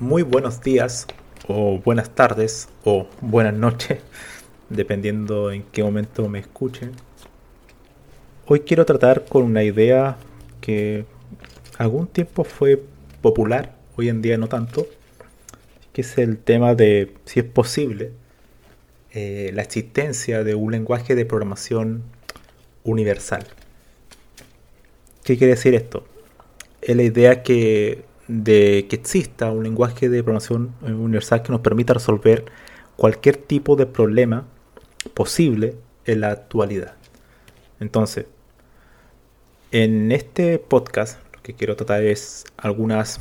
Muy buenos días o buenas tardes o buenas noches, dependiendo en qué momento me escuchen. Hoy quiero tratar con una idea que algún tiempo fue popular, hoy en día no tanto, que es el tema de si es posible eh, la existencia de un lenguaje de programación universal. ¿Qué quiere decir esto? Es la idea que de que exista un lenguaje de programación universal que nos permita resolver cualquier tipo de problema posible en la actualidad. Entonces, en este podcast lo que quiero tratar es algunas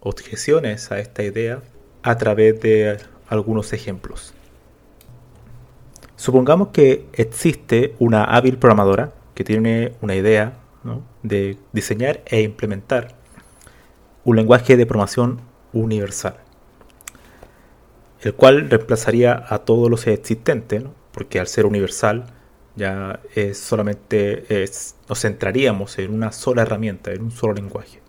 objeciones a esta idea a través de algunos ejemplos. Supongamos que existe una hábil programadora que tiene una idea de diseñar e implementar un lenguaje de programación universal, el cual reemplazaría a todos los existentes, porque al ser universal ya es solamente nos centraríamos en una sola herramienta, en un solo lenguaje.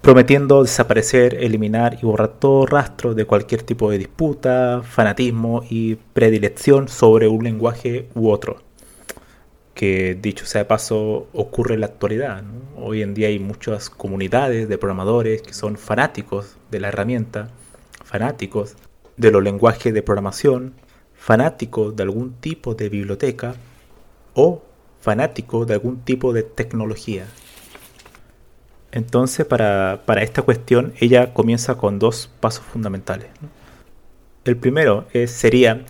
Prometiendo desaparecer, eliminar y borrar todo rastro de cualquier tipo de disputa, fanatismo y predilección sobre un lenguaje u otro que dicho sea de paso ocurre en la actualidad. Hoy en día hay muchas comunidades de programadores que son fanáticos de la herramienta, fanáticos de los lenguajes de programación, fanáticos de algún tipo de biblioteca o fanáticos de algún tipo de tecnología. Entonces, para, esta cuestión, ella comienza con dos pasos fundamentales. El primero es, sería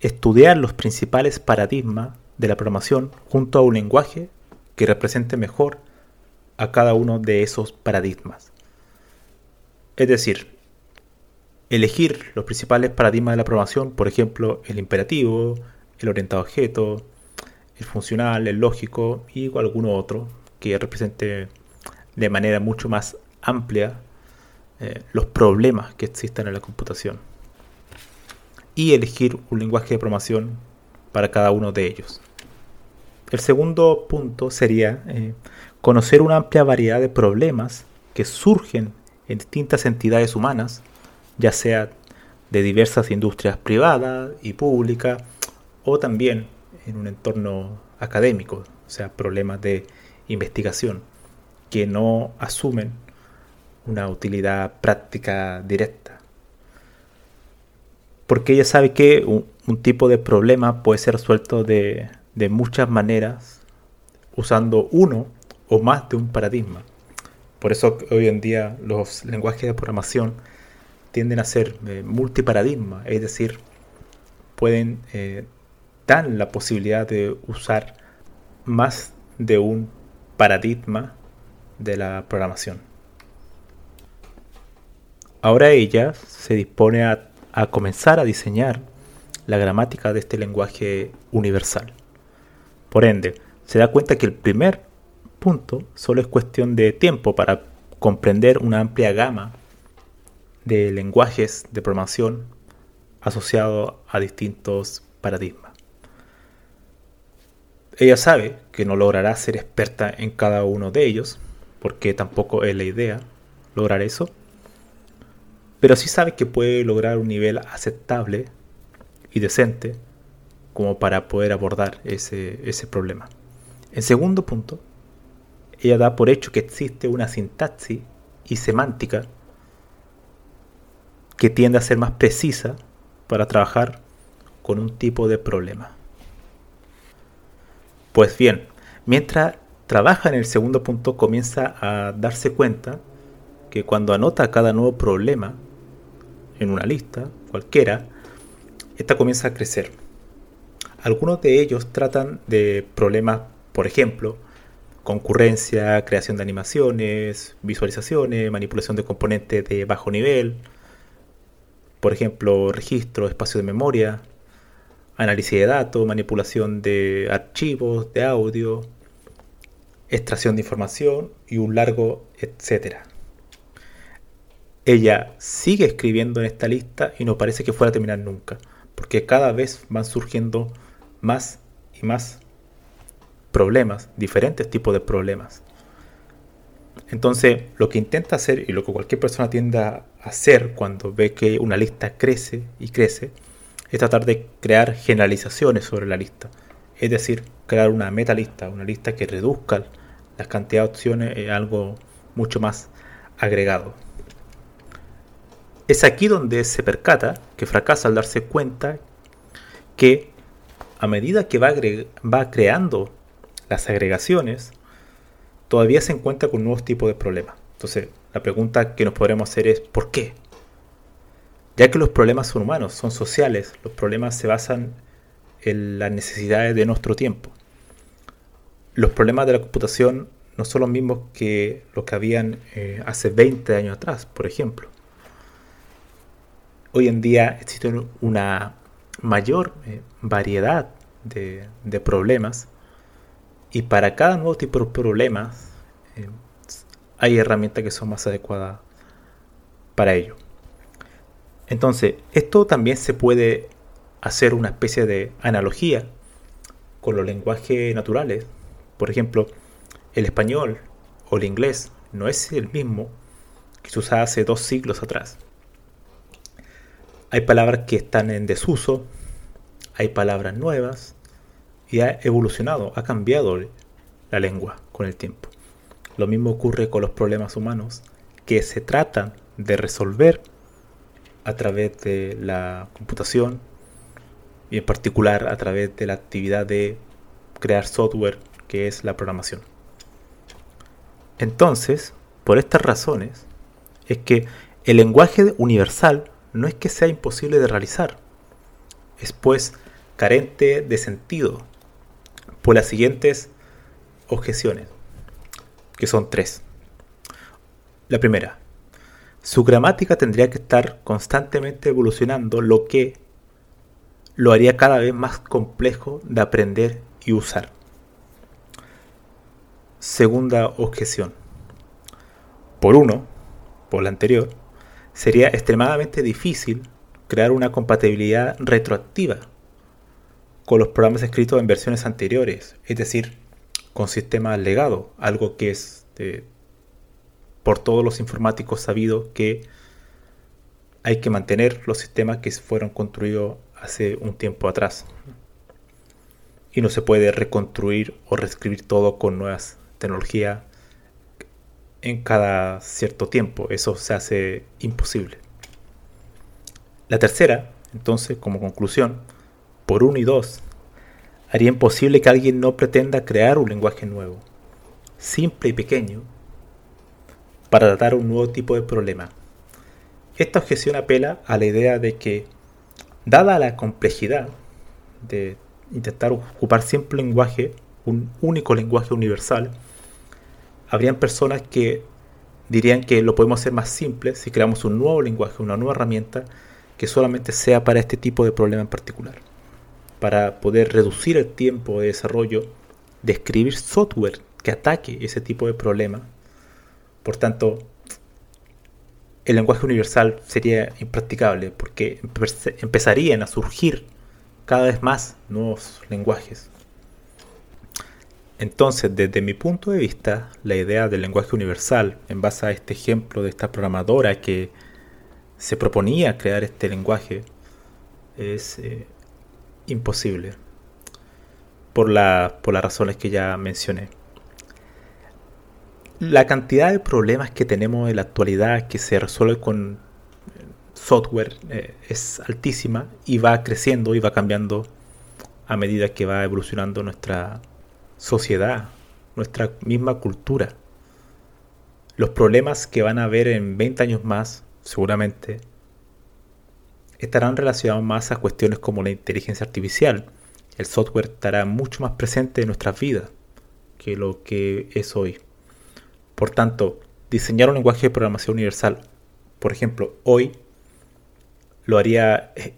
estudiar los principales paradigmas de la programación junto a un lenguaje que represente mejor a cada uno de esos paradigmas. Es decir, elegir los principales paradigmas de la programación, por ejemplo, el imperativo, el orientado a objeto, el funcional, el lógico y alguno otro que represente de manera mucho más amplia eh, los problemas que existen en la computación. Y elegir un lenguaje de programación para cada uno de ellos. El segundo punto sería eh, conocer una amplia variedad de problemas que surgen en distintas entidades humanas, ya sea de diversas industrias privadas y públicas, o también en un entorno académico, o sea, problemas de investigación que no asumen una utilidad práctica directa. Porque ella sabe que un tipo de problema puede ser resuelto de, de muchas maneras usando uno o más de un paradigma. Por eso hoy en día los lenguajes de programación tienden a ser eh, multiparadigma, es decir, pueden eh, dar la posibilidad de usar más de un paradigma de la programación. Ahora ella se dispone a comenzar a diseñar la gramática de este lenguaje universal. Por ende, se da cuenta que el primer punto solo es cuestión de tiempo para comprender una amplia gama de lenguajes de programación asociados a distintos paradigmas. Ella sabe que no logrará ser experta en cada uno de ellos, porque tampoco es la idea lograr eso, pero sí sabe que puede lograr un nivel aceptable y decente como para poder abordar ese, problema. En segundo punto, ella da por hecho que existe una sintaxis y semántica que tiende a ser más precisa para trabajar con un tipo de problema. Pues bien, mientras trabaja en el segundo punto comienza a darse cuenta que cuando anota cada nuevo problema en una lista cualquiera, esta comienza a crecer. Algunos de ellos tratan de problemas, por ejemplo, concurrencia, creación de animaciones, visualizaciones, manipulación de componentes de bajo nivel, por ejemplo, registro, espacio de memoria, análisis de datos, manipulación de archivos, de audio, extracción de información y un largo etcétera. Ella sigue escribiendo en esta lista y no parece que fuera a terminar nunca, porque cada vez van surgiendo más y más problemas, diferentes tipos de problemas. Entonces, lo que intenta hacer y lo que cualquier persona tiende a hacer cuando ve que una lista crece y crece, es tratar de crear generalizaciones sobre la lista. Es decir, crear una meta lista, una lista que reduzca la cantidad de opciones en algo mucho más agregado. Es aquí donde se percata que fracasa al darse cuenta que a medida que va, creando las agregaciones, todavía se encuentra con nuevos tipos de problemas. Entonces, la pregunta que nos podremos hacer es ¿por qué? Ya que los problemas son humanos, son sociales, los problemas se basan en las necesidades de nuestro tiempo. Los problemas de la computación no son los mismos que los que habían eh, hace 20 años atrás, por ejemplo. Hoy en día existe una mayor eh, variedad de, de problemas y para cada nuevo tipo de problemas eh, hay herramientas que son más adecuadas para ello. Entonces, esto también se puede hacer una especie de analogía con los lenguajes naturales. Por ejemplo, el español o el inglés no es el mismo que se usaba hace dos siglos atrás. Hay palabras que están en desuso, hay palabras nuevas, y ha evolucionado, ha cambiado la lengua con el tiempo. Lo mismo ocurre con los problemas humanos que se tratan de resolver a través de la computación y en particular a través de la actividad de crear software que es la programación. Entonces, por estas razones, es que el lenguaje universal no es que sea imposible de realizar, es pues carente de sentido por las siguientes objeciones, que son tres. La primera, su gramática tendría que estar constantemente evolucionando, lo que lo haría cada vez más complejo de aprender y usar. Segunda objeción. Por uno, por la anterior, sería extremadamente difícil crear una compatibilidad retroactiva con los programas escritos en versiones anteriores, es decir, con sistemas legados, algo que es por todos los informáticos sabido que hay que mantener los sistemas que fueron construidos hace un tiempo atrás. Y no se puede reconstruir o reescribir todo con nuevas tecnologías en cada cierto tiempo. Eso se hace imposible. La tercera, entonces, como conclusión, por 1 y 2 haría imposible que alguien no pretenda crear un lenguaje nuevo, simple y pequeño, para tratar un nuevo tipo de problema. Esta objeción apela a la idea de que, dada la complejidad de intentar ocupar siempre un lenguaje, un único lenguaje universal, habrían personas que dirían que lo podemos hacer más simple si creamos un nuevo lenguaje, una nueva herramienta que solamente sea para este tipo de problema en particular para poder reducir el tiempo de desarrollo de escribir software que ataque ese tipo de problema. Por tanto, el lenguaje universal sería impracticable porque empezarían a surgir cada vez más nuevos lenguajes. Entonces, desde mi punto de vista, la idea del lenguaje universal, en base a este ejemplo de esta programadora que se proponía crear este lenguaje, es eh, imposible. Por, por las razones que ya mencioné. la cantidad de problemas que tenemos en la actualidad que se resuelve con software eh, es altísima y va creciendo y va cambiando a medida que va evolucionando nuestra sociedad, nuestra misma cultura. Los problemas que van a haber en 20 años más, seguramente, estarán relacionados más a cuestiones como la inteligencia artificial. El software estará mucho más presente en nuestras vidas que lo que es hoy. Por tanto, diseñar un lenguaje de programación universal, por ejemplo, hoy lo haría eh,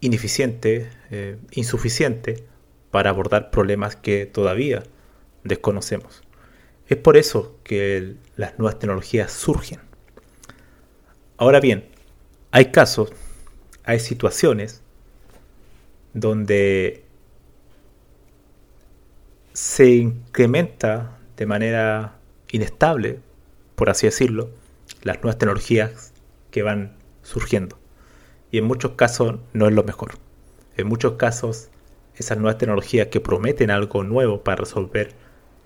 ineficiente, eh, insuficiente para abordar problemas que todavía desconocemos. Es por eso que las nuevas tecnologías surgen. Ahora bien, hay casos, hay situaciones donde se incrementa de manera inestable, por así decirlo, las nuevas tecnologías que van surgiendo. Y en muchos casos no es lo mejor. En muchos casos esas nuevas tecnologías que prometen algo nuevo para resolver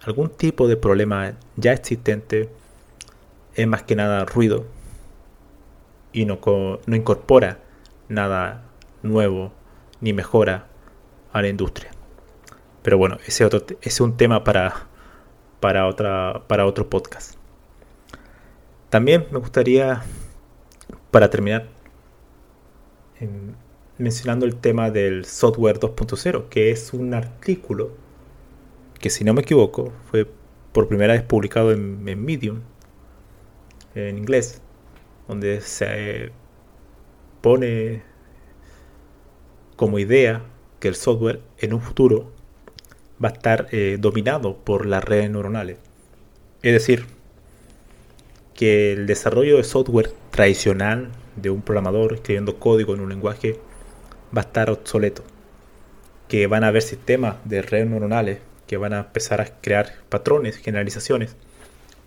algún tipo de problema ya existente es más que nada ruido y no, no incorpora nada nuevo ni mejora a la industria. Pero bueno, ese, otro, es un tema para, para, otra, para otro podcast. También me gustaría, para terminar, mencionando el tema del software 2.0, que es un artículo que si no me equivoco fue por primera vez publicado en, Medium, en inglés, donde se pone como idea que el software en un futuro va a estar eh, dominado por las redes neuronales. Es decir, que el desarrollo de software tradicional de un programador escribiendo código en un lenguaje va a estar obsoleto. Que van a haber sistemas de redes neuronales que van a empezar a crear patrones, generalizaciones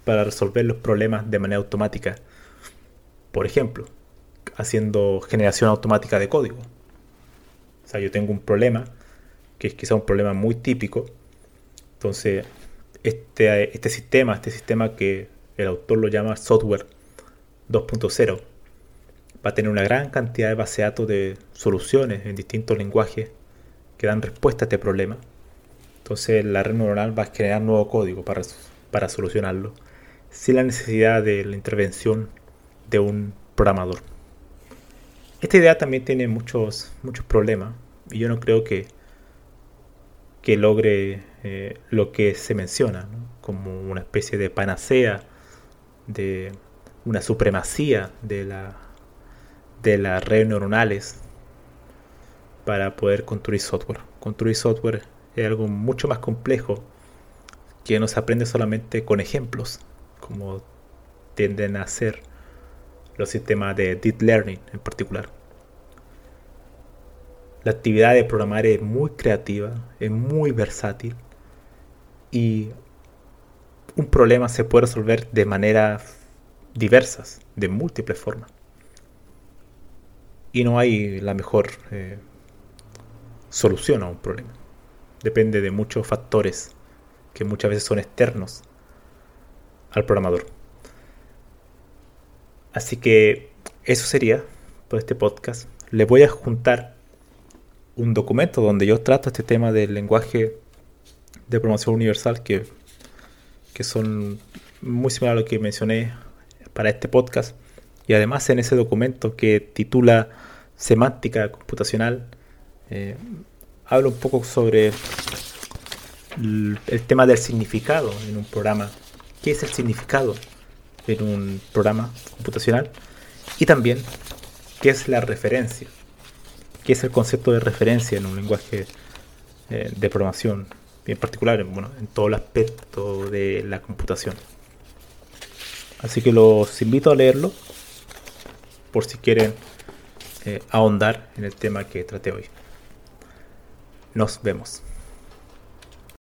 para resolver los problemas de manera automática. Por ejemplo, haciendo generación automática de código. O sea, yo tengo un problema que es quizá un problema muy típico. Entonces, este, este sistema, este sistema que el autor lo llama software 2.0, va a tener una gran cantidad de base de datos de soluciones en distintos lenguajes que dan respuesta a este problema. Entonces la red neuronal va a generar nuevo código para, para solucionarlo, sin la necesidad de la intervención de un programador. Esta idea también tiene muchos, muchos problemas y yo no creo que, que logre eh, lo que se menciona, como una especie de panacea, de una supremacía de la de las redes neuronales para poder construir software. Construir software es algo mucho más complejo que no se aprende solamente con ejemplos, como tienden a hacer los sistemas de deep learning en particular. La actividad de programar es muy creativa, es muy versátil y un problema se puede resolver de maneras diversas, de múltiples formas y no hay la mejor eh, solución a un problema. Depende de muchos factores que muchas veces son externos al programador. Así que eso sería por este podcast. Les voy a juntar un documento donde yo trato este tema del lenguaje de programación universal que, que son muy similares a lo que mencioné para este podcast. Y además en ese documento que titula Semántica computacional, eh, habla un poco sobre el, tema del significado en un programa. ¿Qué es el significado en un programa computacional? Y también, ¿qué es la referencia? ¿Qué es el concepto de referencia en un lenguaje eh, de programación? en particular, bueno, en todo el aspecto de la computación. Así que los invito a leerlo por si quieren eh, ahondar en el tema que traté hoy. Nos vemos.